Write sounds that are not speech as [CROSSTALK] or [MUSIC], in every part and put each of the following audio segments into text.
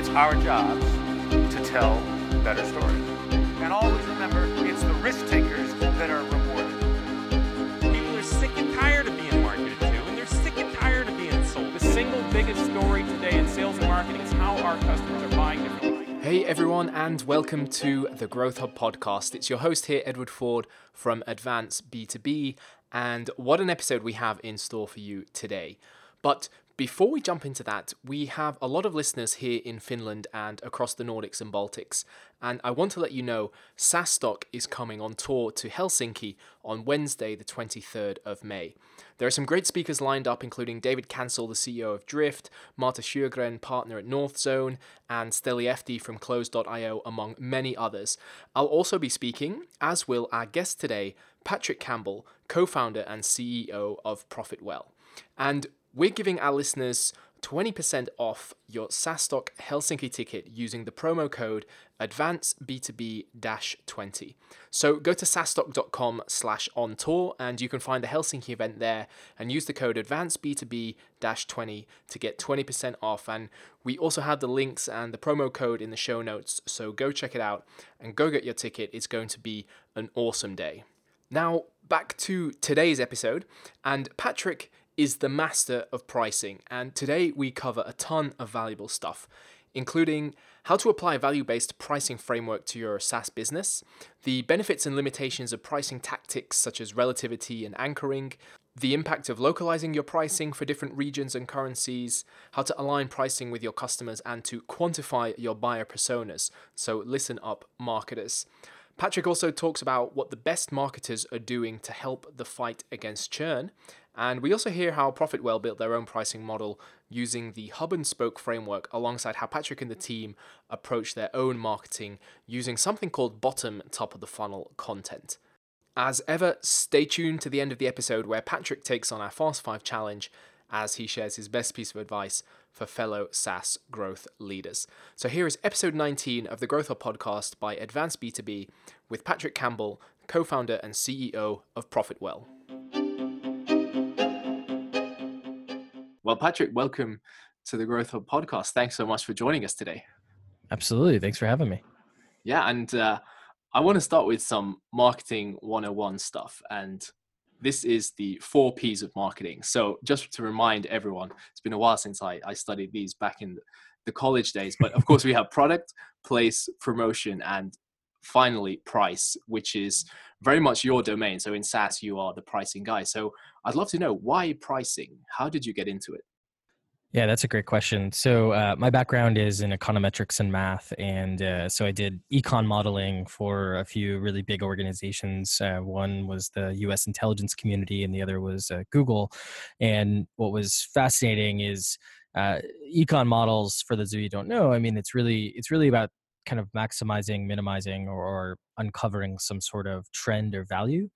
It's our jobs to tell better stories. And always remember, it's the risk takers that are rewarded. People are sick and tired of being marketed to, and they're sick and tired of being sold. The single biggest story today in sales and marketing is how our customers are buying differently. Hey everyone, and welcome to the Growth Hub podcast. It's your host here, Edward Ford from Advance B2B, and what an episode we have in store for you today. But before we jump into that, we have a lot of listeners here in Finland and across the Nordics and Baltics. And I want to let you know SaaStock is coming on tour to Helsinki on Wednesday, the 23rd of May. There are some great speakers lined up, including David Cancel, the CEO of Drift, Marta Sjögren, partner at Northzone, and Steli Efti from Close.io, among many others. I'll also be speaking, as will our guest today, Patrick Campbell, co founder and CEO of Profitwell. And we're giving our listeners 20% off your SaaStock Helsinki ticket using the promo code ADVANCEB2B-20. So go to saastock.com slash on tour and you can find the Helsinki event there and use the code ADVANCEB2B-20 to get 20% off. And we also have the links and the promo code in the show notes, so go check it out and go get your ticket. It's going to be an awesome day. Now, back to today's episode, and Patrick is the master of pricing, and today we cover a ton of valuable stuff, including how to apply a value based pricing framework to your SaaS business, the benefits and limitations of pricing tactics such as relativity and anchoring, the impact of localizing your pricing for different regions and currencies, how to align pricing with your customers, and to quantify your buyer personas. So, listen up, marketers. Patrick also talks about what the best marketers are doing to help the fight against churn and we also hear how Profitwell built their own pricing model using the hub and spoke framework alongside how Patrick and the team approach their own marketing using something called bottom top of the funnel content. As ever, stay tuned to the end of the episode where Patrick takes on our Fast 5 challenge as he shares his best piece of advice for fellow SaaS growth leaders. So here is episode 19 of the Growth Hub podcast by Advance B2B with Patrick Campbell, co-founder and CEO of Profitwell. Well, Patrick, welcome to the Growth Hub podcast. Thanks so much for joining us today. Absolutely. Thanks for having me. Yeah. And uh, I want to start with some marketing 101 stuff. And this is the four P's of marketing. So, just to remind everyone, it's been a while since I, I studied these back in the college days. But of course, we have product, place, promotion, and finally price, which is very much your domain. So in SaaS, you are the pricing guy. So I'd love to know why pricing? How did you get into it? Yeah, that's a great question. So, uh, my background is in econometrics and math. And uh, so I did econ modeling for a few really big organizations. Uh, one was the US intelligence community, and the other was uh, Google. And what was fascinating is uh, econ models, for those of you who don't know, I mean, it's really, it's really about kind of maximizing, minimizing, or, or uncovering some sort of trend or value.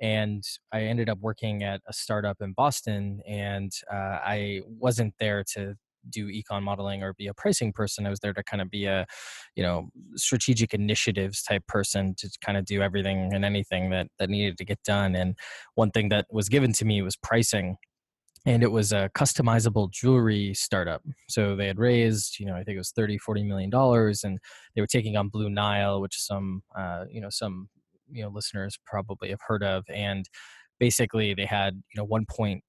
And I ended up working at a startup in Boston, and uh, I wasn't there to do econ modeling or be a pricing person. I was there to kind of be a, you know, strategic initiatives type person to kind of do everything and anything that that needed to get done. And one thing that was given to me was pricing and it was a customizable jewelry startup. So they had raised you know i think it was 30 40 million dollars and they were taking on blue nile which some uh, you know some you know listeners probably have heard of and basically they had you know 1.6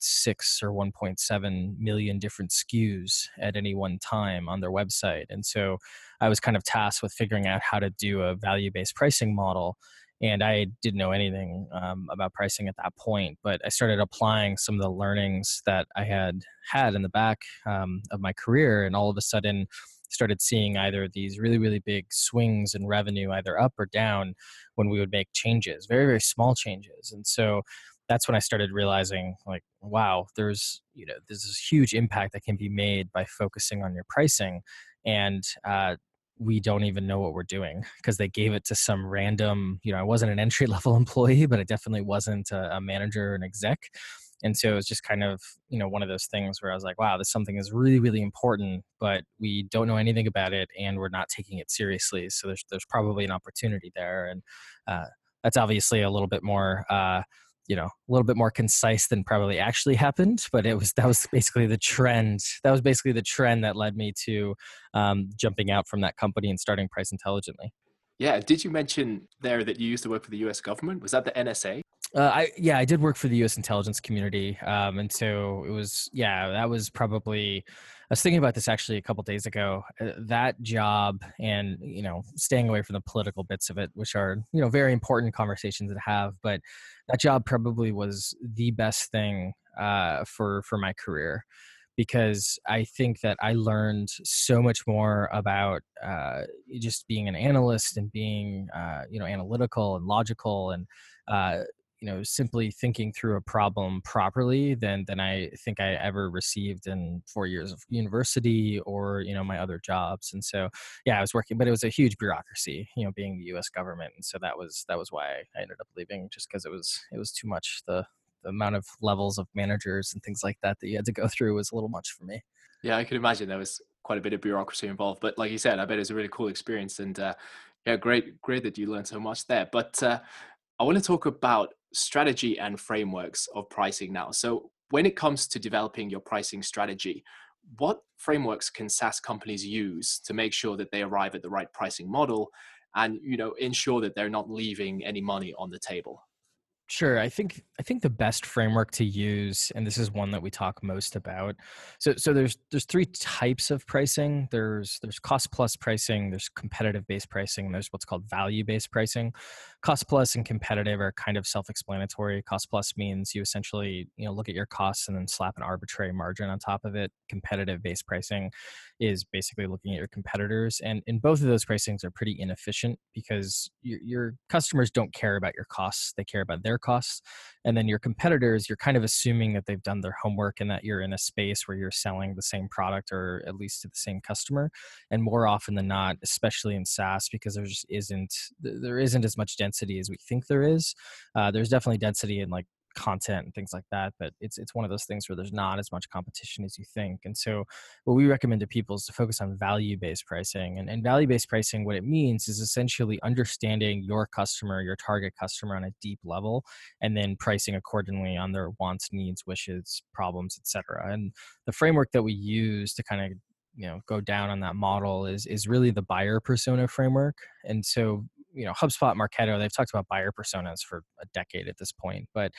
or 1.7 million different SKUs at any one time on their website and so i was kind of tasked with figuring out how to do a value based pricing model and I didn't know anything um, about pricing at that point. But I started applying some of the learnings that I had had in the back um, of my career, and all of a sudden started seeing either these really really big swings in revenue either up or down when we would make changes very very small changes and so that's when i started realizing like wow there's you know there's this huge impact that can be made by focusing on your pricing and uh, we don't even know what we're doing because they gave it to some random you know i wasn't an entry [LAUGHS] level employee but it definitely wasn't a, a manager or an exec. And so it was just kind of you know one of those things where i was like wow this something is really really important but we don't know anything about it and we're not taking it seriously. So there's there's probably an opportunity there and uh, that's obviously a little bit more uh, you know a little bit more concise than probably actually happened but it was that was basically the trend that was basically the trend that led me to um, jumping out from that company and starting price intelligently. Yeah did you mention there that you used to work for the us government? Was that the nsa uh, I yeah, I did work for the U.S. intelligence community, um, and so it was yeah, that was probably. I was thinking about this actually a couple days ago. Uh, that job, and you know, staying away from the political bits of it, which are you know very important conversations to have, but that job probably was the best thing uh, for for my career because I think that I learned so much more about uh, just being an analyst and being uh, you know analytical and logical and uh, you know simply thinking through a problem properly than than I think I ever received in four years of university or you know my other jobs. And so yeah, I was working, but it was a huge bureaucracy, you know, being the U.S. government. And so that was that was why I ended up leaving, just because it was it was too much. The the amount of levels of managers and things like that that you had to go through was a little much for me. Yeah, I could imagine there was quite a bit of bureaucracy involved, but like you said, I bet it was a really cool experience and. Uh, yeah, great, great that you learned so much there. But uh, I want to talk about strategy and frameworks of pricing now. So, when it comes to developing your pricing strategy, what frameworks can SaaS companies use to make sure that they arrive at the right pricing model and you know ensure that they're not leaving any money on the table? Sure. I think I think the best framework to use, and this is one that we talk most about. So so there's there's three types of pricing. There's there's cost plus pricing, there's competitive based pricing, there's what's called value based pricing. Cost plus and competitive are kind of self-explanatory. Cost plus means you essentially, you know, look at your costs and then slap an arbitrary margin on top of it. Competitive based pricing is basically looking at your competitors. And in both of those pricings are pretty inefficient because your, your customers don't care about your costs, they care about their costs and then your competitors you're kind of assuming that they've done their homework and that you're in a space where you're selling the same product or at least to the same customer and more often than not especially in saas because there just isn't there isn't as much density as we think there is uh, there's definitely density in like content and things like that but it's it's one of those things where there's not as much competition as you think and so what we recommend to people is to focus on value based pricing and, and value based pricing what it means is essentially understanding your customer your target customer on a deep level and then pricing accordingly on their wants needs wishes problems etc and the framework that we use to kind of you know go down on that model is is really the buyer persona framework and so you know hubspot marketo they've talked about buyer personas for a decade at this point but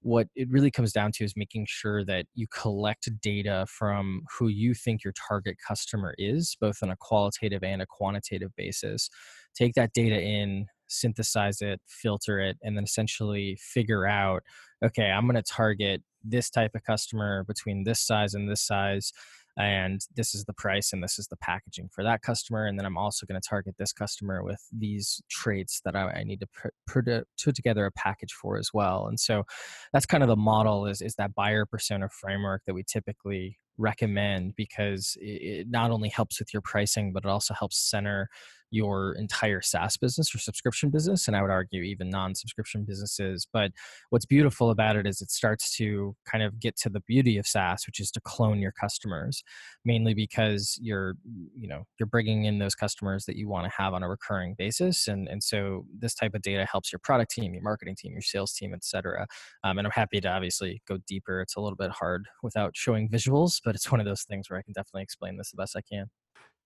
what it really comes down to is making sure that you collect data from who you think your target customer is both on a qualitative and a quantitative basis. Take that data in synthesize it filter it and then essentially figure out okay i'm going to target this type of customer between this size and this size and this is the price and this is the packaging for that customer and then i'm also going to target this customer with these traits that i, I need to put, put together a package for as well and so that's kind of the model is, is that buyer persona framework that we typically recommend because it not only helps with your pricing but it also helps center your entire SaaS business or subscription business, and I would argue even non subscription businesses. But what's beautiful about it is it starts to kind of get to the beauty of SaaS, which is to clone your customers, mainly because you're, you know, you're bringing in those customers that you want to have on a recurring basis. And, and so this type of data helps your product team, your marketing team, your sales team, et cetera. Um, and I'm happy to obviously go deeper. It's a little bit hard without showing visuals, but it's one of those things where I can definitely explain this the best I can.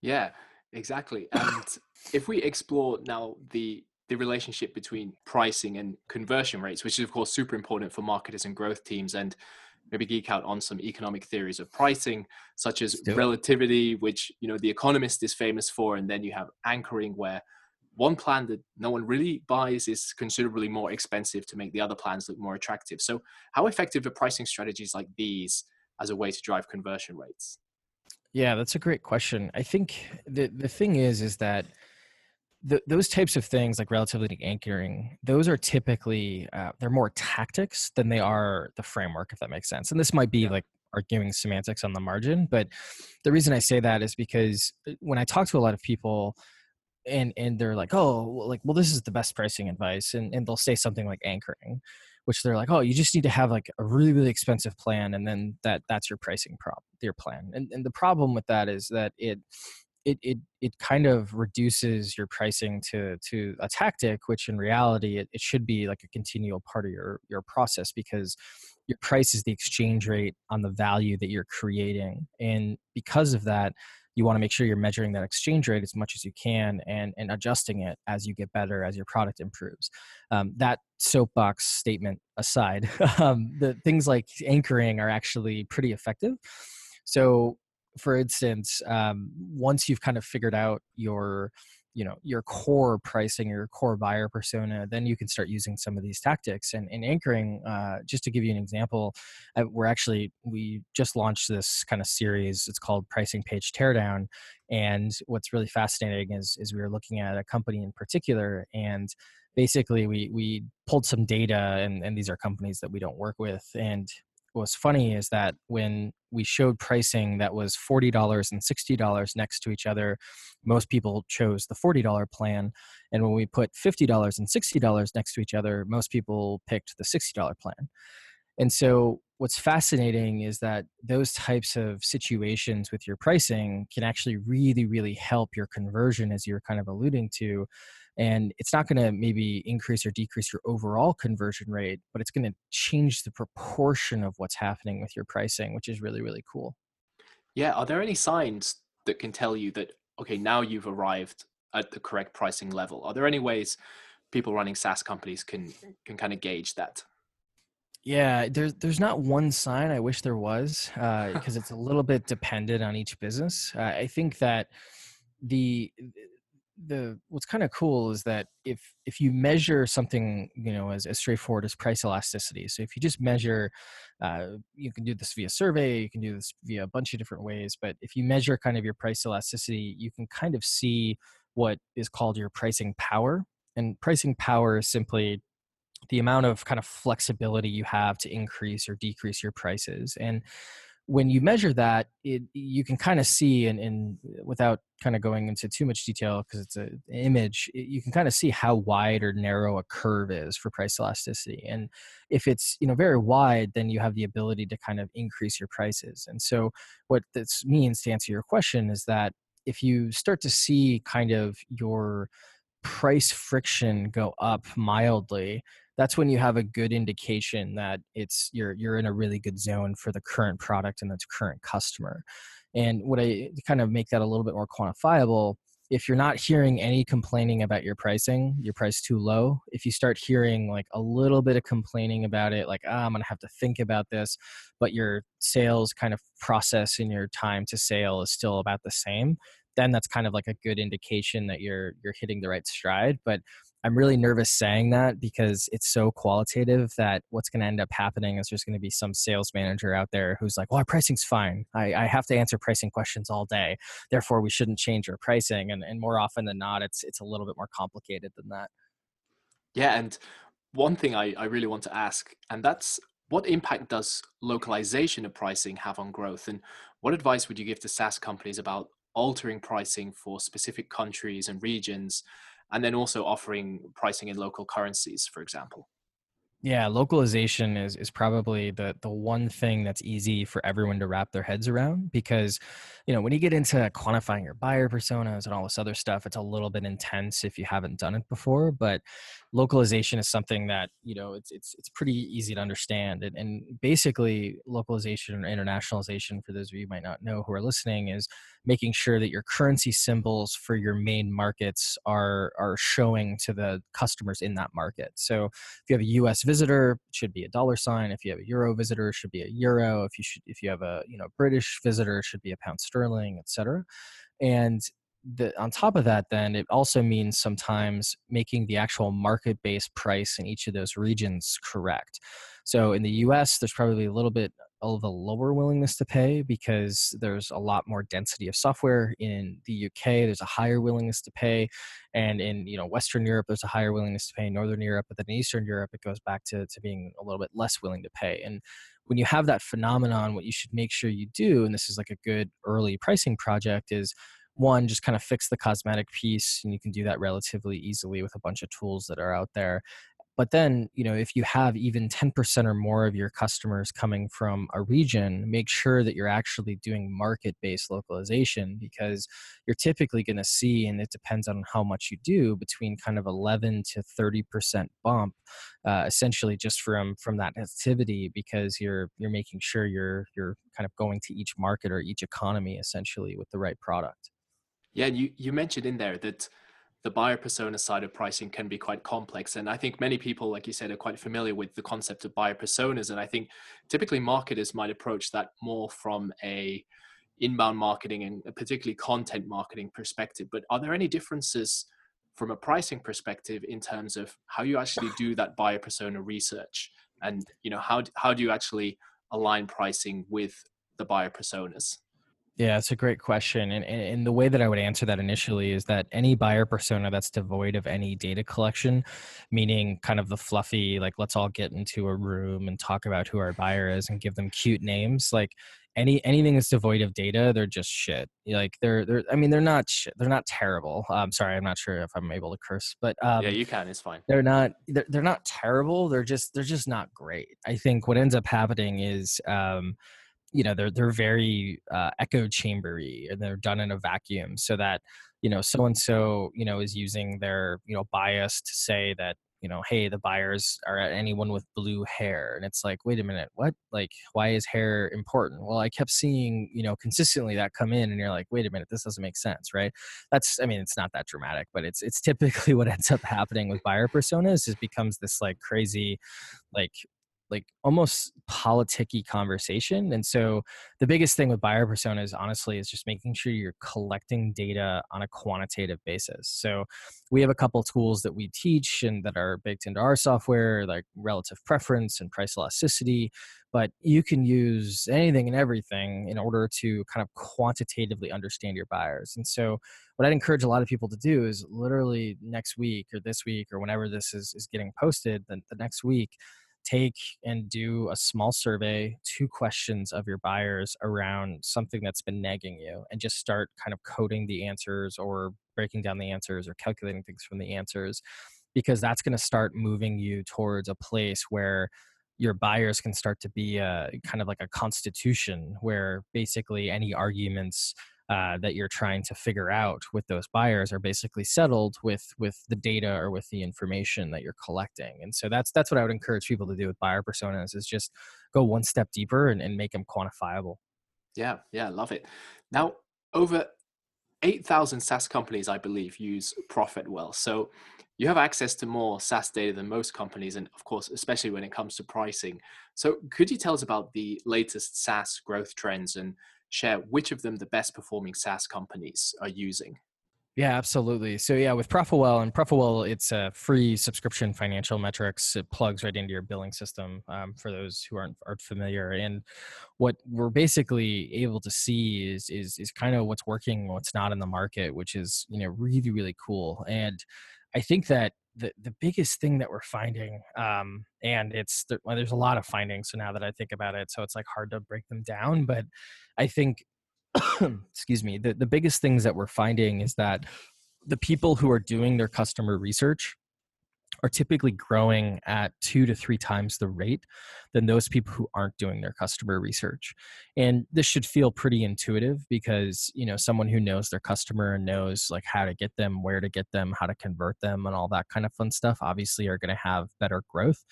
Yeah, Exactly. And if we explore now the the relationship between pricing and conversion rates, which is of course super important for marketers and growth teams, and maybe geek out on some economic theories of pricing, such as relativity, which you know the economist is famous for, and then you have anchoring, where one plan that no one really buys is considerably more expensive to make the other plans look more attractive. So, how effective are pricing strategies like these as a way to drive conversion rates? Yeah, that's a great question. I think the the thing is is that the, those types of things like relativity anchoring those are typically uh, they're more tactics than they are the framework if that makes sense and this might be yeah. like arguing semantics on the margin but the reason i say that is because uh, when i talk to a lot of people and and they're like oh like well this is the best pricing advice and, and they'll say something like anchoring which they're like, oh, you just need to have like a really really expensive plan, and then that that's your pricing prop your plan. And and the problem with that is that it it, it it kind of reduces your pricing to to a tactic which in reality it, it should be like a continual part of your your process because your price is the exchange rate on the value that you're creating and because of that you want to make sure you're measuring that exchange rate as much as you can and, and adjusting it as you get better as your product improves. Um, that soapbox statement aside [LAUGHS] um, the things like anchoring are actually pretty effective. So for instance um, once you've kind of figured out your you know your core pricing your core buyer persona then you can start using some of these tactics and, and anchoring uh, just to give you an example uh, we're actually we just launched this kind of series it's called pricing page teardown and what's really fascinating is is we were looking at a company in particular and basically we we pulled some data and, and these are companies that we don't work with and what's funny is that when we showed pricing that was $40 and $60 next to each other, most people chose the $40 plan. And when we put $50 and $60 next to each other, most people picked the $60 plan. And so, what's fascinating is that those types of situations with your pricing can actually really, really help your conversion, as you're kind of alluding to, and it's not going to maybe increase or decrease your overall conversion rate but it's going to change the proportion of what's happening with your pricing which is really really cool yeah are there any signs that can tell you that okay now you've arrived at the correct pricing level are there any ways people running saas companies can can kind of gauge that yeah, there's there's not one sign. I wish there was, because uh, [LAUGHS] it's a little bit dependent on each business. Uh, I think that the the what's kind of cool is that if if you measure something you know as, as straightforward as price elasticity so if you just measure uh, you can do this via survey you can do this via a bunch of different ways but if you measure kind of your price elasticity you can kind of see what is called your pricing power and pricing power is simply the amount of kind of flexibility you have to increase or decrease your prices and when you measure that, it you can kind of see, and, without kind of going into too much detail because it's an image, you can kind of see how wide or narrow a curve is for price elasticity. And if it's you know very wide, then you have the ability to kind of increase your prices. And so what this means to answer your question is that if you start to see kind of your price friction go up mildly that's when you have a good indication that it's you're you're in a really good zone for the current product and its current customer. And what I kind of make that a little bit more quantifiable, if you're not hearing any complaining about your pricing, your price too low, if you start hearing like a little bit of complaining about it, like, ah, I'm going to have to think about this, but your sales kind of process and your time to sale is still about the same, then that's kind of like a good indication that you're you're hitting the right stride. But I'm really nervous saying that because it's so qualitative that what's going to end up happening is there's going to be some sales manager out there who's like, well, our pricing's fine. I, I have to answer pricing questions all day. Therefore, we shouldn't change our pricing. And, and more often than not, it's, it's a little bit more complicated than that. Yeah. And one thing I, I really want to ask, and that's what impact does localization of pricing have on growth? And what advice would you give to SaaS companies about altering pricing for specific countries and regions and then also offering pricing in local currencies, for example. Yeah, localization is is probably the the one thing that's easy for everyone to wrap their heads around because you know, when you get into quantifying your buyer personas and all this other stuff, it's a little bit intense if you haven't done it before, but localization is something that, you know, it's it's it's pretty easy to understand. And, and basically localization or internationalization for those of you might not know who are listening is making sure that your currency symbols for your main markets are are showing to the customers in that market. So if you have a US visitor, it should be a dollar sign. If you have a euro visitor, it should be a euro. If you should if you have a, you know, British visitor, it should be a pound sterling, etc. And the, on top of that, then it also means sometimes making the actual market based price in each of those regions correct. So in the US, there's probably a little bit of a lower willingness to pay because there's a lot more density of software. In the UK, there's a higher willingness to pay. And in you know Western Europe, there's a higher willingness to pay. In Northern Europe, but then in Eastern Europe, it goes back to, to being a little bit less willing to pay. And when you have that phenomenon, what you should make sure you do, and this is like a good early pricing project, is one, just kind of fix the cosmetic piece, and you can do that relatively easily with a bunch of tools that are out there. But then you know if you have even 10% or more of your customers coming from a region make sure that you're actually doing market based localization because you're typically going to see and it depends on how much you do between kind of 11 to 30% bump uh, essentially just from from that activity because you're you're making sure you're you're kind of going to each market or each economy essentially with the right product yeah you you mentioned in there that the buyer persona side of pricing can be quite complex. And I think many people, like you said, are quite familiar with the concept of buyer personas. And I think typically marketers might approach that more from a inbound marketing and particularly content marketing perspective. But are there any differences from a pricing perspective in terms of how you actually do that buyer persona research? And you know, how how do you actually align pricing with the buyer personas? Yeah, it's a great question. And, and the way that I would answer that initially is that any buyer persona that's devoid of any data collection, meaning kind of the fluffy, like let's all get into a room and talk about who our buyer is and give them cute names, like any anything that's devoid of data, they're just shit. Like they're they're I mean they're not shit. They're not terrible. I'm um, sorry, I'm not sure if I'm able to curse, but um, yeah, you can. It's fine. They're not they're, they're not terrible. They're just they're just not great. I think what ends up happening is um, you know they're they're very uh, echo chambery and they're done in a vacuum so that you know so and so you know is using their you know bias to say that you know hey the buyers are at anyone with blue hair. And it's like wait a minute what? Like why is hair important? Well i kept seeing you know consistently that come in and you're like wait a minute this doesn't make sense right? That's i mean it's not that dramatic but it's it's typically [LAUGHS] what ends up happening with buyer personas is becomes this like crazy like like almost politicky conversation. And so the biggest thing with buyer personas, honestly, is just making sure you're collecting data on a quantitative basis. So we have a couple tools that we teach and that are baked into our software, like relative preference and price elasticity. But you can use anything and everything in order to kind of quantitatively understand your buyers. And so what I'd encourage a lot of people to do is literally next week or this week or whenever this is, is getting posted, then the next week, take and do a small survey, two questions of your buyers around something that's been nagging you, and just start kind of coding the answers or breaking down the answers or calculating things from the answers, because that's going to start moving you towards a place where your buyers can start to be a kind of like a constitution where basically any arguments uh, that you're trying to figure out with those buyers are basically settled with with the data or with the information that you're collecting. And so that's that's what i would encourage people to do with buyer personas is just go one step deeper and, and make them quantifiable. Yeah yeah love it. Now over 8000 saas companies i believe use profitwell. So you have access to more SaaS data than most companies, and of course, especially when it comes to pricing. So, could you tell us about the latest SaaS growth trends and share which of them the best performing SaaS companies are using. Yeah, absolutely. So yeah, with Profitwell and Profitwell, it's a free subscription financial metrics. It plugs right into your billing system um, for those who aren't aren't familiar. And what we're basically able to see is is is kind of what's working, what's not in the market, which is you know really really cool. And I think that the the biggest thing that we're finding, um, and it's well, there's a lot of findings. So now that I think about it, so it's like hard to break them down. But I think, [CLEARS THROAT] excuse me, the the biggest things that we're finding is that the people who are doing their customer research are typically growing at two to three times the rate than those people who aren't doing their customer research and this should feel pretty intuitive because you know someone who knows their customer and knows like how to get them where to get them how to convert them and all that kind of fun stuff obviously are going to have better growth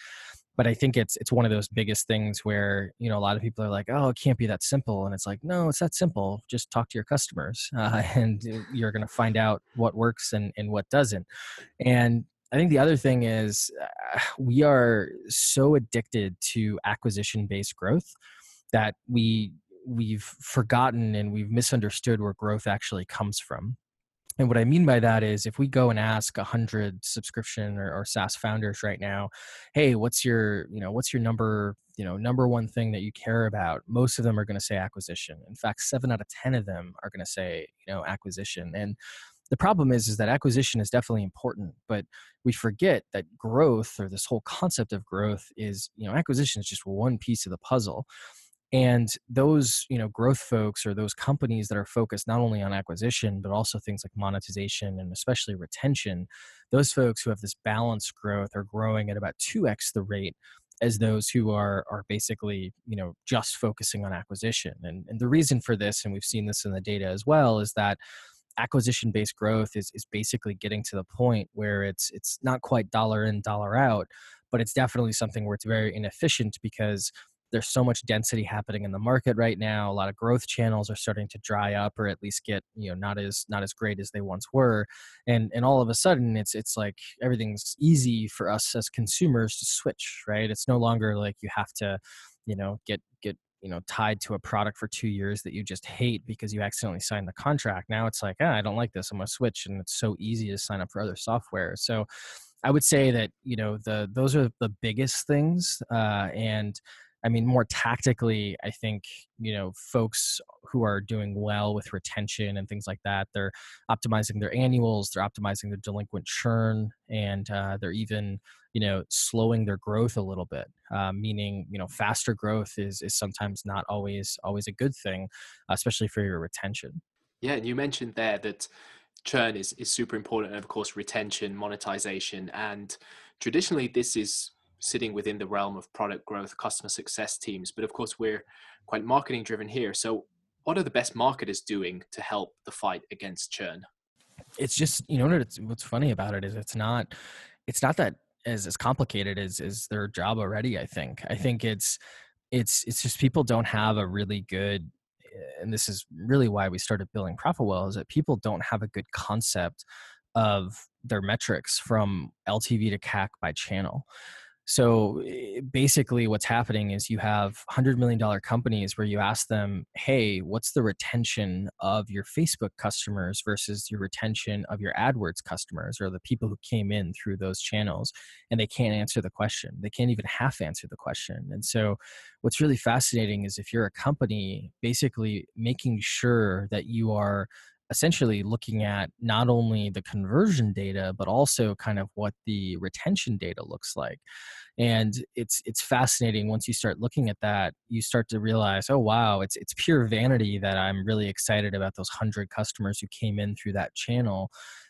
but I think it's it's one of those biggest things where you know a lot of people are like, oh, it can't be that simple, and it's like, no, it's that simple. Just talk to your customers, [LAUGHS] uh, and you're going to find out what works and and what doesn't. And I think the other thing is uh, we are so addicted to acquisition based growth that we we've forgotten and we've misunderstood where growth actually comes from. And what I mean by that is if we go and ask a hundred subscription or, or SaaS founders right now, hey, what's your, you know, what's your number, you know, number one thing that you care about? Most of them are going to say acquisition. In fact, seven out of 10 of them are going to say, you know, acquisition. And the problem is is that acquisition is definitely important but we forget that growth or this whole concept of growth is you know acquisition is just one piece of the puzzle and those you know growth folks or those companies that are focused not only on acquisition but also things like monetization and especially retention those folks who have this balanced growth are growing at about 2x the rate as those who are are basically you know just focusing on acquisition and, and the reason for this and we've seen this in the data as well is that acquisition based growth is, is basically getting to the point where it's it's not quite dollar in dollar out but it's definitely something where it's very inefficient because there's so much density happening in the market right now a lot of growth channels are starting to dry up or at least get you know not as not as great as they once were. And and all of a sudden it's it's like everything's easy for us as consumers to switch right? It's no longer like you have to you know get get you know tied to a product for two years that you just hate because you accidentally signed the contract now it's like ah, i don't like this i'm going to switch and it's so easy to sign up for other software so i would say that you know the those are the biggest things uh, and I mean, more tactically, I think, you know, folks who are doing well with retention and things like that, they're optimizing their annuals, they're optimizing their delinquent churn, and uh, they're even, you know, slowing their growth a little bit. Uh, meaning, you know, faster growth is is sometimes not always always a good thing, especially for your retention. Yeah, and you mentioned there that churn is is super important, and of course, retention, monetization, and traditionally this is sitting within the realm of product growth, customer success teams. But of course, we're quite marketing driven here. So, what are the best marketers doing to help the fight against churn? It's just you know what's funny about it is it's not it's not that as as complicated as is their job already. I think I think it's it's it's just people don't have a really good eh, and this is really why we started building profitwell is that people don't have a good concept of their metrics from ltv to cac by channel so eh, basically, what's happening is you have $100 million companies where you ask them, hey, what's the retention of your Facebook customers versus your retention of your AdWords customers or the people who came in through those channels? And they can't answer the question. They can't even half answer the question. And so, what's really fascinating is if you're a company, basically making sure that you are essentially looking at not only the conversion data but also kind of what the retention data looks like. And it's it's fascinating once you start looking at that you start to realize oh wow it's it's pure vanity that i'm really excited about those 100 customers who came in through that channel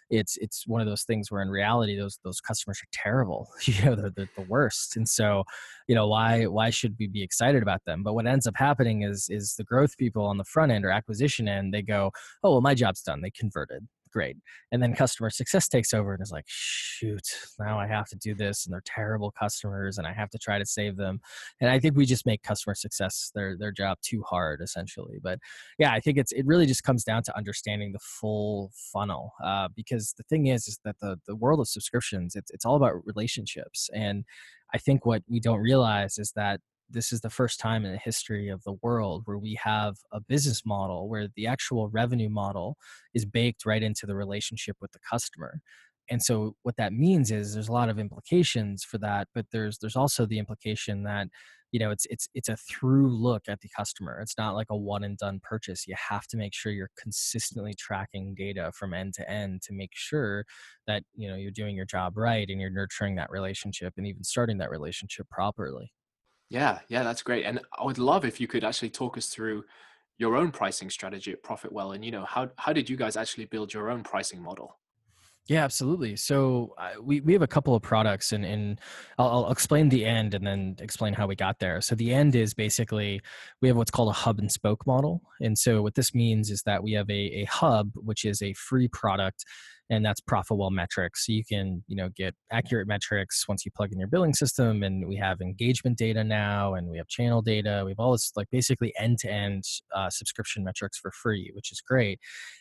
it's it's one of those things where in reality those those customers are terrible [LAUGHS] you know they're, they're the worst and so you know why why should we be excited about them? But what ends up happening is is the growth people on the front end or acquisition end they go oh well my job's done they converted great. And then customer success takes over and is like, shoot, now I have to do this, and they're terrible customers, and I have to try to save them. And I think we just make customer success their their job too hard, essentially. But yeah, I think it's it really just comes down to understanding the full funnel, uh, because the thing is, is that the the world of subscriptions, it's it's all about relationships, and I think what we don't realize is that this is the first time in the history of the world where we have a business model where the actual revenue model is baked right into the relationship with the customer. And so what that means is there's a lot of implications for that but there's there's also the implication that you know it's it's it's a through look at the customer. It's not like a one and done purchase. You have to make sure you're consistently tracking data from end to end to make sure that you know you're doing your job right and you're nurturing that relationship and even starting that relationship properly yeah, yeah, that's great. And I would love if you could actually talk us through your own pricing strategy at Profitwell, and you know how how did you guys actually build your own pricing model? Yeah, absolutely. So uh, we we have a couple of products, and and I'll, I'll, explain the end, and then explain how we got there. So the end is basically we have what's called a hub and spoke model, and so what this means is that we have a a hub, which is a free product and that's profitwell metrics so you can you know get accurate metrics once you plug in your billing system and we have engagement data now and we have channel data we have all this like basically end-to-end uh, subscription metrics for free which is great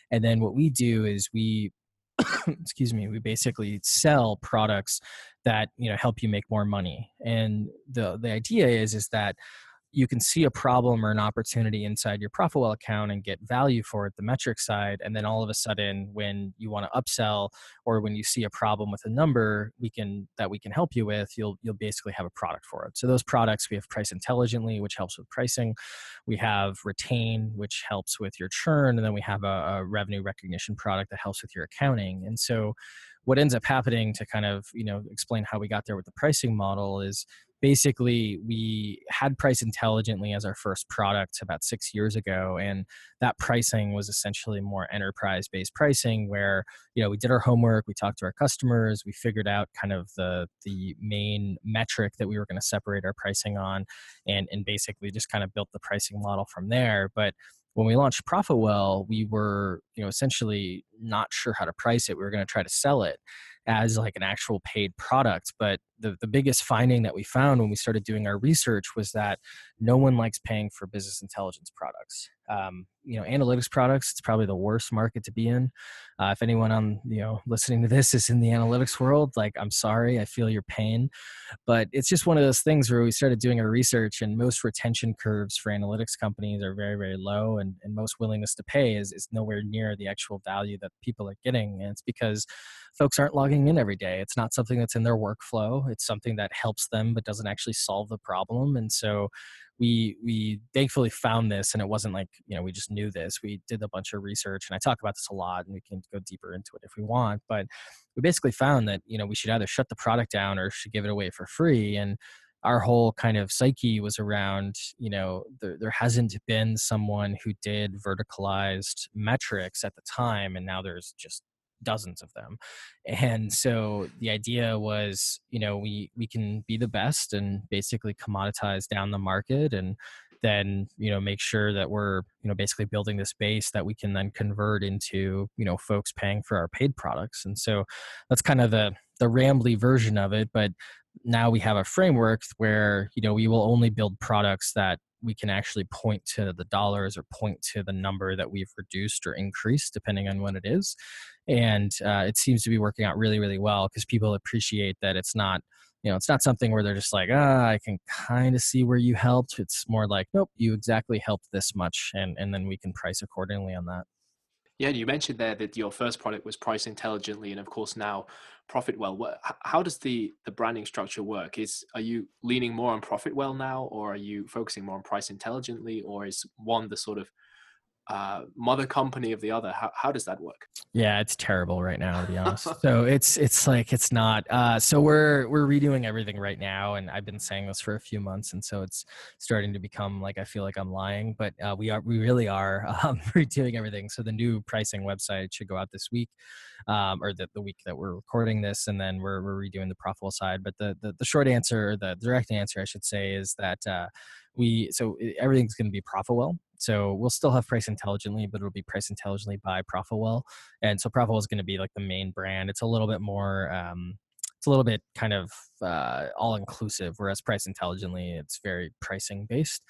and then what we do is we [COUGHS] excuse me we basically sell products that you know help you make more money. And the the idea is is that you can see a problem or an opportunity inside your profitwell account and get value for it the metric side and then all of a sudden when you want to upsell or when you see a problem with a number we can that we can help you with you'll you'll basically have a product for it. So those products we have price intelligently which helps with pricing. We have retain which helps with your churn and then we have a, a revenue recognition product that helps with your accounting. And so what ends up happening to kind of you know explain how we got there with the pricing model is basically we had price intelligently as our first product about six years ago and that pricing was essentially more enterprise based pricing where you know we did our homework we talked to our customers we figured out kind of the the main metric that we were going to separate our pricing on and and basically just kind of built the pricing model from there. But when we launched profitwell we were you know essentially not sure how to price it. We were going to try to sell it as like an actual paid product but the, the biggest finding that we found when we started doing our research was that no one likes paying for business intelligence products. Um, you know analytics products it's probably the worst market to be in. Uh, if anyone on you know listening to this is in the analytics world like i'm sorry i feel your pain. But it's just one of those things where we started doing our research and most retention curves for analytics companies are very very low and, and most willingness to pay is, is nowhere near the actual value that people are getting. And it's because folks aren't logging in every day. It's not something that's in their workflow it's something that helps them but doesn't actually solve the problem and so we we thankfully found this and it wasn't like you know we just knew this. We did a bunch of research and i talk about this a lot and we can go deeper into it if we want but we basically found that you know we should either shut the product down or should give it away for free and our whole kind of psyche was around you know there, there hasn't been someone who did verticalized metrics at the time and now there's just dozens of them. And so the idea was you know we we can be the best and basically commoditize down the market and then you know make sure that we're you know basically building this base that we can then convert into you know folks paying for our paid products. And so that's kind of the the rambly version of it but now we have a framework where you know we will only build products that we can actually point to the dollars or point to the number that we've reduced or increased depending on when it is. And uh, it seems to be working out really really well because people appreciate that it's not you know it's not something where they're just like ah i can kind of see where you helped. It's more like nope you exactly helped this much and and then we can price accordingly on that. Yeah you mentioned there that your first product was price intelligently and of course now profitwell what how does the the branding structure work? Is are you leaning more on profitwell now or are you focusing more on price intelligently or is one the sort of uh, mother company of the other. How, how does that work? Yeah it's terrible right now to be honest. [LAUGHS] So it's it's like it's not uh, so we're we're redoing everything right now and i've been saying this for a few months and so it's starting to become like i feel like i'm lying but uh, we are we really are [LAUGHS] um, redoing everything. So the new pricing website should go out this week um, or the, the week that we're recording this and then we're, we're redoing the profitwell side. But the, the the short answer the direct answer i should say is that uh, we so everything's going to be profitwell so we'll still have price intelligently, but it'll be price intelligently by Profitwell. And so Profitwell is going to be like the main brand. It's a little bit more, um, it's a little bit kind of uh, all inclusive, whereas price intelligently, it's very pricing based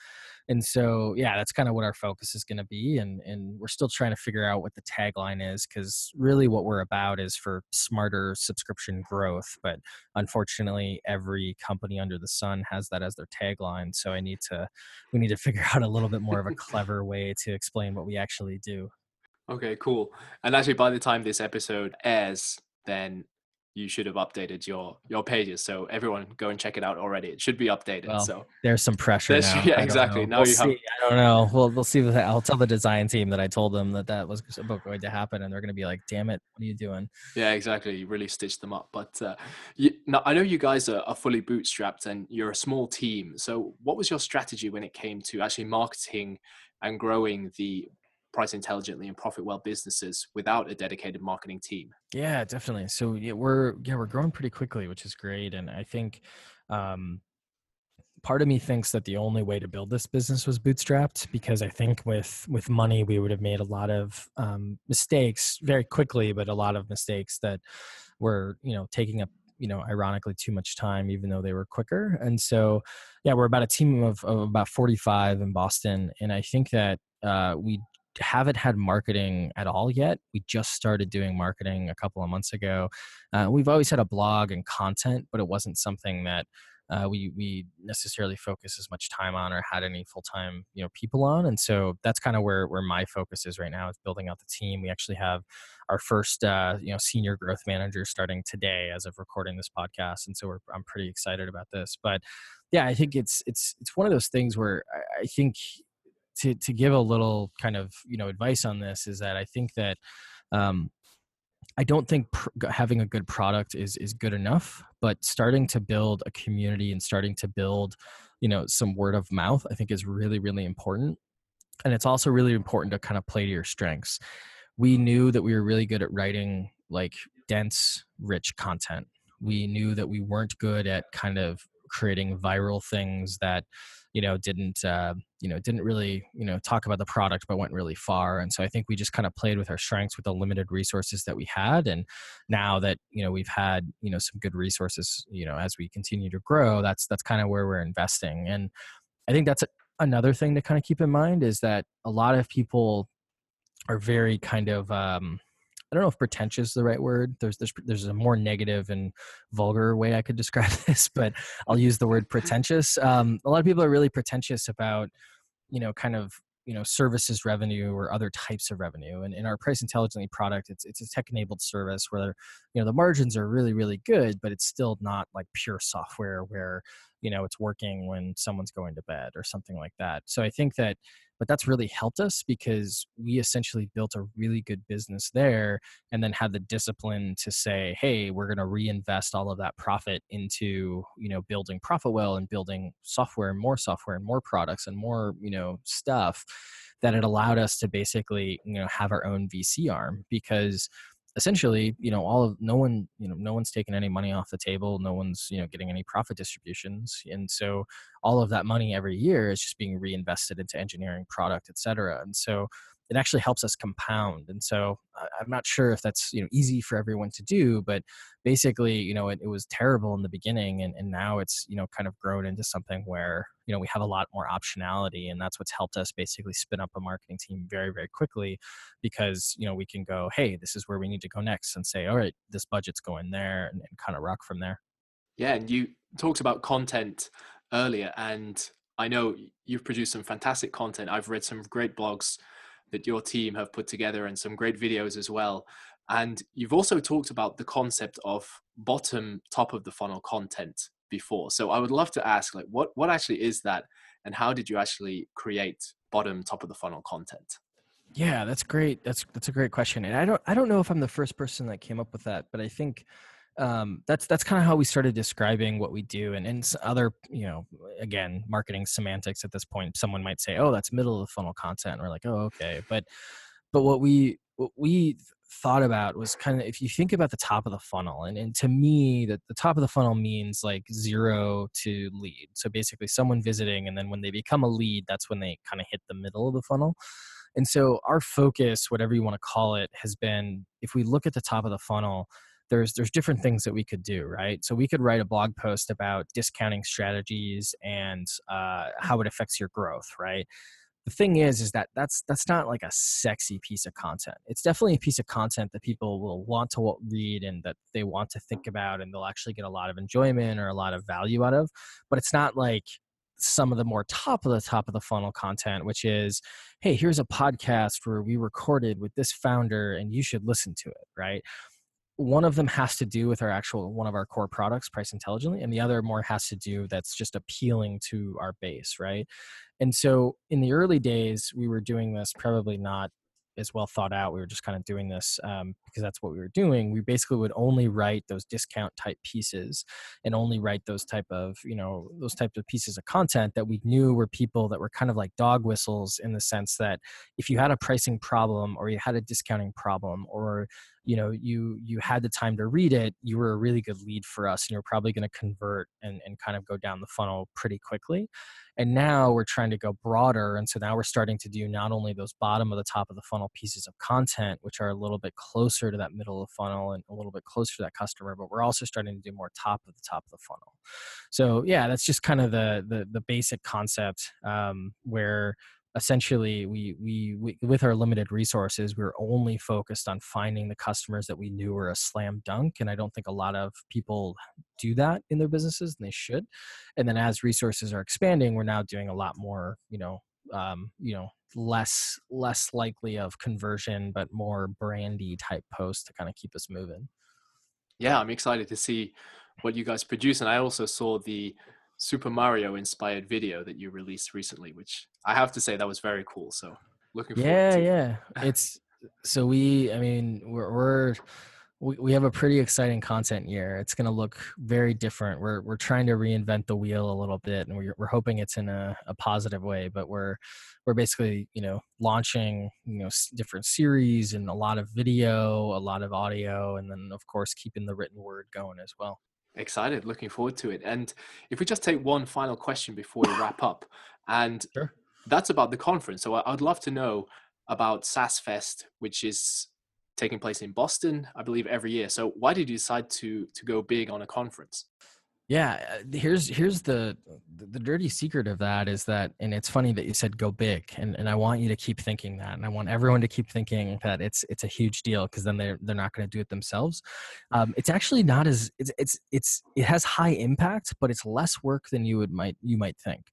and so yeah that's kind of what our focus is going to be and and we're still trying to figure out what the tagline is because really what we're about is for smarter subscription growth but unfortunately every company under the sun has that as their tagline so i need to we need to figure out a little bit more of a [LAUGHS] clever way to explain what we actually do. Okay cool. And actually by the time this episode airs then you should have updated your your pages. So everyone go and check it out already. It should be updated. Well, so there's some pressure [LAUGHS] now. Yeah, exactly. Now we'll you see. have. I don't know. We'll we'll see. I'll tell the design team that I told them that that was going to happen, and they're going to be like, "Damn it, what are you doing?" Yeah, exactly. You really stitched them up. But uh, you, now I know you guys are, are fully bootstrapped and you're a small team. So what was your strategy when it came to actually marketing and growing the price intelligently and profitwell businesses without a dedicated marketing team. Yeah definitely. So yeah, we're yeah we're growing pretty quickly which is great and i think um part of me thinks that the only way to build this business was bootstrapped because i think with with money we would have made a lot of um, mistakes very quickly but a lot of mistakes that were you know taking up you know ironically too much time even though they were quicker. And so yeah we're about a team of, of about 45 in boston and i think that uh, we haven't had marketing at all yet. We just started doing marketing a couple of months ago. Uh, we've always had a blog and content, but it wasn't something that uh, we we necessarily focus as much time on or had any full time you know people on. And so that's kind of where where my focus is right now is building out the team. We actually have our first uh, you know senior growth manager starting today as of recording this podcast, and so we're, I'm pretty excited about this. But yeah, I think it's it's it's one of those things where I, I think to to give a little kind of you know advice on this is that I think that um, I don't think pr- having a good product is is good enough, but starting to build a community and starting to build, you know, some word of mouth, I think is really really important. And it's also really important to kind of play to your strengths. We knew that we were really good at writing like dense, rich content. We knew that we weren't good at kind of creating viral things that you know didn't uh, you know didn't really you know talk about the product but went really far and so i think we just kind of played with our strengths with the limited resources that we had and now that you know we've had you know some good resources you know as we continue to grow that's that's kind of where we're investing and i think that's another thing to kind of keep in mind is that a lot of people are very kind of um, I don't know if pretentious is the right word. There's there's there's a more negative and vulgar way I could [LAUGHS] describe this, but I'll use the word pretentious. Um, a lot of people are really pretentious about, you know, kind of you know services revenue or other types of revenue. And in our price intelligently product, it's it's a tech enabled service where you know the margins are really really good, but it's still not like pure software where you know it's working when someone's going to bed or something like that. So I think that but that's really helped us because we essentially built a really good business there and then had the discipline to say hey we're going to reinvest all of that profit into you know building profitwell and building software and more software and more products and more you know stuff that it allowed us to basically you know have our own vc arm because essentially, you know, all of no one, you know, no one's taking any money off the table. No one's, you know, getting any profit distributions. And so all of that money every year is just being reinvested into engineering product, et cetera. And so it actually helps us compound. And so I'm not sure if that's you know easy for everyone to do, but basically you know it, it was terrible in the beginning, and, and now it's you know kind of grown into something where you know we have a lot more optionality, and that's what's helped us basically spin up a marketing team very very quickly, because you know we can go hey this is where we need to go next, and say all right this budget's going there, and, and kind of rock from there. Yeah, and you talked about content earlier, and I know you've produced some fantastic content. I've read some great blogs that your team have put together and some great videos as well. And you've also talked about the concept of bottom top of the funnel content before. So I would love to ask like what what actually is that and how did you actually create bottom top of the funnel content? Yeah, that's great. That's that's a great question. And I don't I don't know if I'm the first person that came up with that, but I think um, that's that's kind of how we started describing what we do and, and other you know again marketing semantics at this point someone might say oh that's middle of the funnel content and we're like oh okay but but what we what we thought about was kind of if you think about the top of the funnel and, and to me that the top of the funnel means like zero to lead so basically someone visiting and then when they become a lead that's when they kind of hit the middle of the funnel and so our focus whatever you want to call it has been if we look at the top of the funnel there's there's different things that we could do right? So we could write a blog post about discounting strategies and uh, how it affects your growth right? The thing is is that that's that's not like a sexy piece of content. It's definitely a piece of content that people will want to read and that they want to think about and they'll actually get a lot of enjoyment or a lot of value out of but it's not like some of the more top of the top of the funnel content which is hey here's a podcast where we recorded with this founder and you should listen to it right one of them has to do with our actual one of our core products price intelligently and the other more has to do that's just appealing to our base right and so in the early days we were doing this probably not as well thought out. We were just kind of doing this um, because that's what we were doing. We basically would only write those discount type pieces and only write those type of you know those types of pieces of content that we knew were people that were kind of like dog whistles in the sense that if you had a pricing problem or you had a discounting problem or you know you you had the time to read it you were a really good lead for us and you're probably going to convert and, and kind of go down the funnel pretty quickly and now we're trying to go broader. And so now we're starting to do not only those bottom of the top of the funnel pieces of content, which are a little bit closer to that middle of the funnel and a little bit closer to that customer, but we're also starting to do more top of the top of the funnel. So yeah, that's just kind of the the, the basic concept um, where essentially we, we, we with our limited resources we are only focused on finding the customers that we knew were a slam dunk and i don't think a lot of people do that in their businesses and they should. And then as resources are expanding we're now doing a lot more you know um, you know less less likely of conversion but more brandy type posts to kind of keep us moving. Yeah i'm excited to see what you guys produce and i also saw the Super Mario inspired video that you released recently, which I have to say that was very cool. So looking forward. Yeah, to- yeah. [LAUGHS] It's so we. I mean, we're, we're we, we have a pretty exciting content year. It's going to look very different. We're we're trying to reinvent the wheel a little bit, and we're we're hoping it's in a, a positive way. But we're we're basically you know launching you know different series and a lot of video, a lot of audio, and then of course keeping the written word going as well. Excited, looking forward to it. And if we just take one final question before we wrap up, and sure. that's about the conference. So I'd love to know about SaaS Fest, which is taking place in Boston, I believe, every year. So why did you decide to to go big on a conference? Yeah, uh, here's here's the the dirty secret of that is that, and it's funny that you said go big, and, and I want you to keep thinking that, and I want everyone to keep thinking that it's it's a huge deal because then they're they're not going to do it themselves. Um, it's actually not as it's it's it's it has high impact, but it's less work than you would might you might think,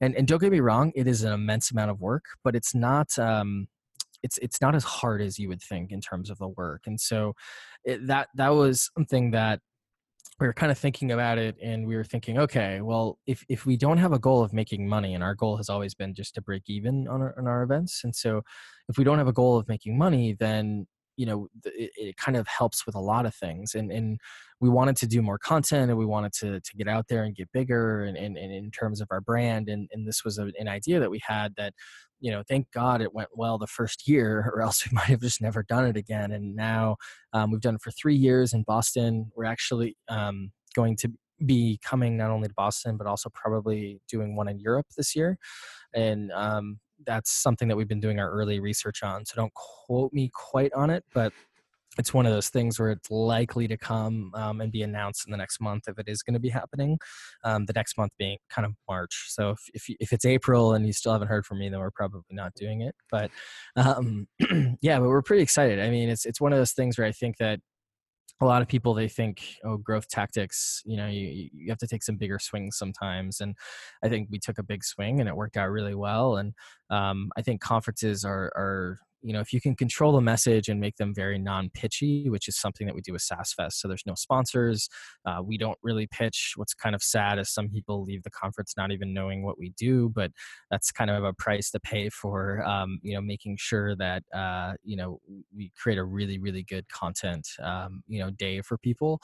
and and don't get me wrong, it is an immense amount of work, but it's not. Um, it's it's not as hard as you would think in terms of the work and so it, that that was something that we were kind of thinking about it and we were thinking okay well if if we don't have a goal of making money and our goal has always been just to break even on our, on our events and so if we don't have a goal of making money then you know it, it, kind of helps with a lot of things and and we wanted to do more content and we wanted to to get out there and get bigger and, and, and in terms of our brand and and this was an idea that we had that you know, thank God it went well the first year, [LAUGHS] or else we [LAUGHS] might have just never done it again. And now um, we've done it for three years in Boston. We're actually um, going to be coming not only to Boston, but also probably doing one in Europe this year. And um, that's something that we've been doing our early research on. So don't quote me quite on it, but it's one of those things where it's likely to come um, and be announced in the next month if it is going to be happening. Um, the next month being kind of March. So if, if, if it's April and you still haven't heard from me, then we're probably not doing it. But um, [CLEARS THROAT] yeah, but we're pretty excited. I mean, it's it's one of those things where I think that a lot of people they think oh growth tactics you know you, you have to take some bigger swings sometimes and i think we took a big swing and it worked out really well and um, i think conferences are are you know if you can control the message and make them very non-pitchy which is something that we do with SaaS Fest so there's no sponsors uh, we don't really pitch what's kind of sad is some people leave the conference not even knowing what we do but that's kind of a price to pay for um, you know making sure that uh, you know we create a really really good content um, you know day for people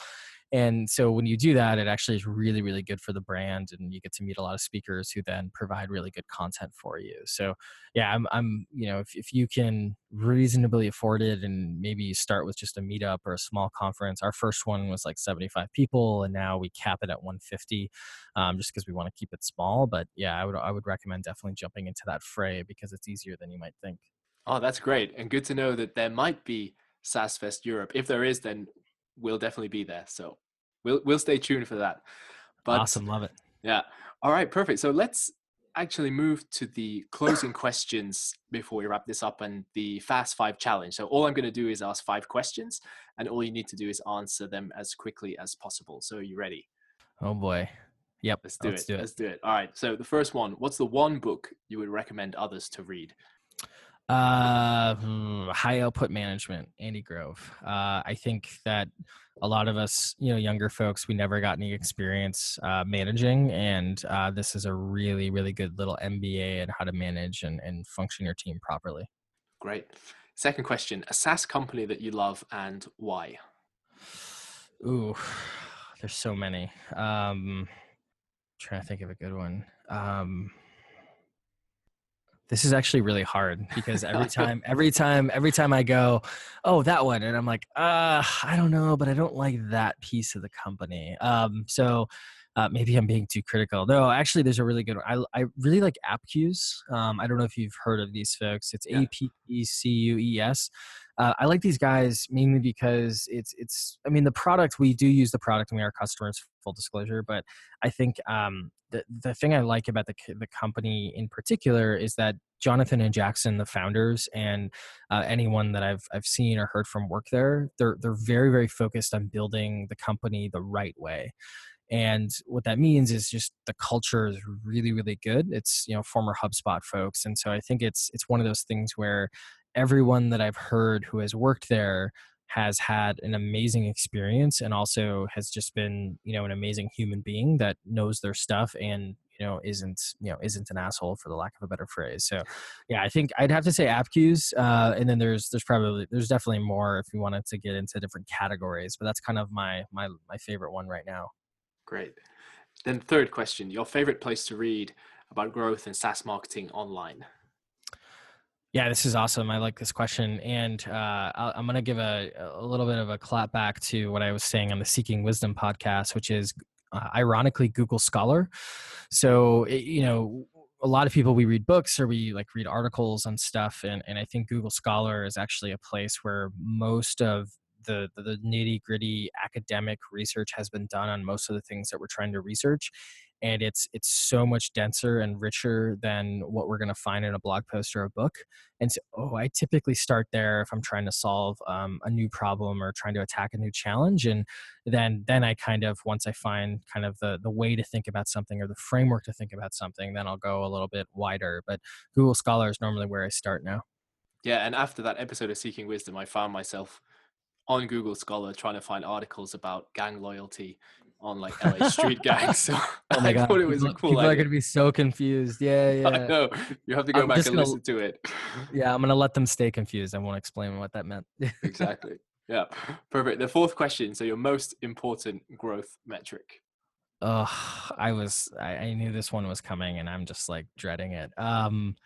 and so when you do that it actually is really really good for the brand and you get to meet a lot of speakers who then provide really good content for you. So yeah i'm, I'm you know if, if you can reasonably afford it and maybe start with just a meetup or a small conference our first one was like 75 people and now we cap it at 150 um, just because we want to keep it small. But yeah i would i would recommend definitely jumping into that fray because it's easier than you might think. Oh that's great. And good to know that there might be SaaS Fest Europe. If there is, then we'll definitely be there. So we'll we'll stay tuned for that. But, awesome, love it. Yeah. All right, perfect. So let's actually move to the closing questions before we wrap this up and the fast five challenge. So all I'm going to do is ask five questions, and all you need to do is answer them as quickly as possible. So are you ready? Oh boy. Yep. Let's do let's it. Do it. Let's do it. All right. So the first one, what's the one book you would recommend others to read? Uh, hmm, high output management, Andy Grove. Uh, I think that a lot of us, you know, younger folks, we never got any experience uh, managing, and uh, this is a really, really good little MBA and how to manage and, and function your team properly. Great. Second question: A SaaS company that you love and why? Ooh, there's so many. Um, trying to think of a good one. Um, this is actually really hard because every [LAUGHS] time every time every time i go oh that one and i'm like uh i don't know but i don't like that piece of the company um so uh, maybe i'm being too critical no actually there's a really good one i, I really like appcues um, i don't know if you've heard of these folks it's yeah. a-p-e-c-u-e-s uh, I like these guys mainly because it's it's. I mean, the product we do use the product and we are customers. Full disclosure, but I think um, the the thing I like about the the company in particular is that Jonathan and Jackson, the founders, and uh, anyone that I've I've seen or heard from work there, they're they're very very focused on building the company the right way. And what that means is just the culture is really really good. It's you know former hubspot folks and so i think it's it's one of those things where everyone that I've heard who has worked there has had an amazing experience and also has just been you know an amazing human being that knows their stuff and you know isn't you know isn't an asshole for the lack of a better phrase. So yeah i think i'd have to say Appcues uh, and then there's there's probably there's definitely more if you wanted to get into different categories but that's kind of my my my favorite one right now. Great. Then third question your favorite place to read about growth and SaaS marketing online yeah, this is awesome. I like this question, and uh, I'm going to give a, a little bit of a clap back to what I was saying on the Seeking Wisdom podcast, which is uh, ironically Google Scholar. So it, you know, a lot of people we read books or we like read articles and stuff, and and I think Google Scholar is actually a place where most of the, the nitty gritty academic research has been done on most of the things that we're trying to research and it's it's so much denser and richer than what we're going to find in a blog post or a book and so oh i typically start there if i'm trying to solve um, a new problem or trying to attack a new challenge and then then i kind of once i find kind of the the way to think about something or the framework to think about something then i'll go a little bit wider but google scholar is normally where i start now. Yeah and after that episode of seeking wisdom i found myself on Google Scholar trying to find articles about gang loyalty on like LA street [LAUGHS] gangs. So [LAUGHS] oh my God. I thought it was people, a cool People idea. are gonna be so confused. Yeah, [LAUGHS] yeah. I know. You have to go I'm back and gonna, listen to it. Yeah, I'm gonna let them stay confused. I won't explain what that meant. exactly. Yeah. Perfect. The fourth question. So your most important growth metric. Oh, I was I, I knew this one was coming and I'm just like dreading it. Um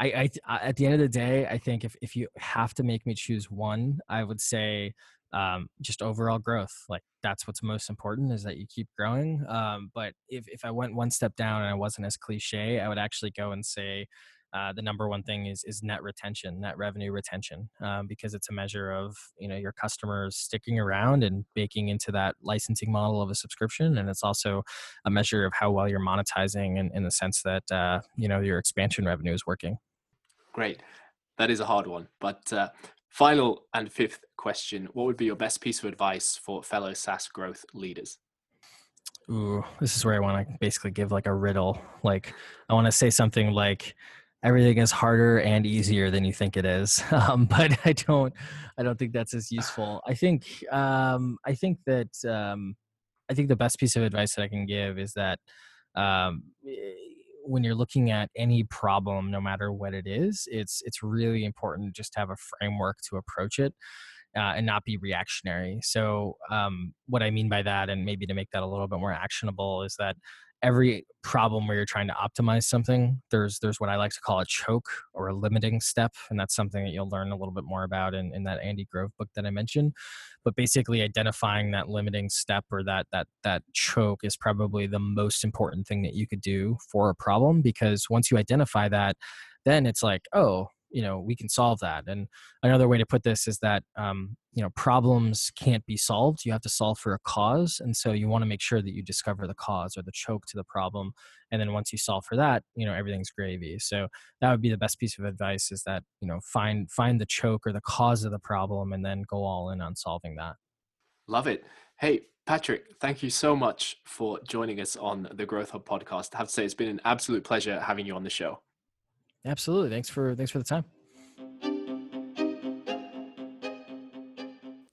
I, I at the end of the day, I think if, if you have to make me choose one, I would say um, just overall growth. Like that's what's most important is that you keep growing. Um, but if, if I went one step down and I wasn't as cliche, I would actually go and say uh, the number one thing is is net retention, net revenue retention, um, because it's a measure of you know your customers sticking around and baking into that licensing model of a subscription, and it's also a measure of how well you're monetizing, in, in the sense that uh, you know your expansion revenue is working. Great, that is a hard one, but uh, final and fifth question: What would be your best piece of advice for fellow SaaS growth leaders? Ooh, this is where I want to basically give like a riddle. Like I want to say something like everything is harder and easier than you think it is [LAUGHS] um, but i don't i don't think that's as useful i think um, i think that um, i think the best piece of advice that i can give is that um, when you're looking at any problem no matter what it is it's it's really important just to have a framework to approach it uh, and not be reactionary. So, um, what I mean by that, and maybe to make that a little bit more actionable, is that every problem where you're trying to optimize something there's there's what i like to call a choke or a limiting step and that's something that you'll learn a little bit more about in, in that andy grove book that i mentioned. But basically identifying that limiting step or that that that choke is probably the most important thing that you could do for a problem because once you identify that then it's like oh you know we can solve that and another way to put this is that um, you know problems can't be solved you have to solve for a cause and so you want to make sure that you discover the cause or the choke to the problem and then once you solve for that you know everything's gravy. So that would be the best piece of advice is that you know find find the choke or the cause of the problem and then go all in on solving that. Love it. Hey patrick thank you so much for joining us on the growth hub podcast. I have to say it's been an absolute pleasure having you on the show Absolutely. Thanks for thanks for the time.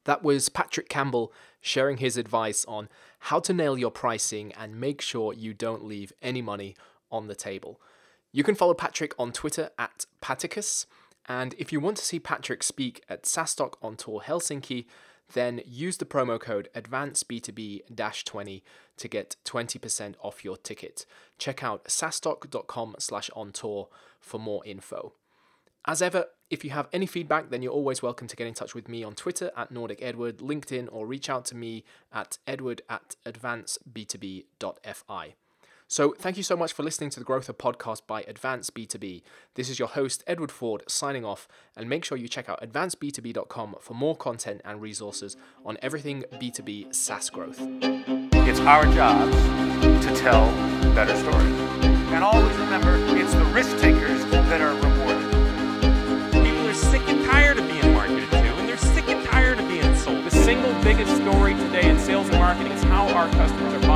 That was Patrick Campbell sharing his advice on how to nail your pricing and make sure you don't leave any money on the table. You can follow Patrick on Twitter at Patticus. And if you want to see Patrick speak at SaaStock on Tour Helsinki, then use the promo code ADVANCEB2B-20 to get 20% off your ticket. Check out saastock.com slash on tour for more info. As ever, if you have any feedback, then you're always welcome to get in touch with me on Twitter at Nordic Edward, LinkedIn, or reach out to me at edward at advanceb2b.fi. So, thank you so much for listening to the Growth Hub Podcast by Advance B2B. This is your host, Edward Ford, signing off, and make sure you check out advanceb2b.com for more content and resources on everything B2B SaaS growth. It's our job to tell better stories. And always remember, it's the risk takers that are rewarded. People are sick and tired of being marketed to, and they're sick and tired of being sold. The single biggest story today in sales and marketing is how our customers are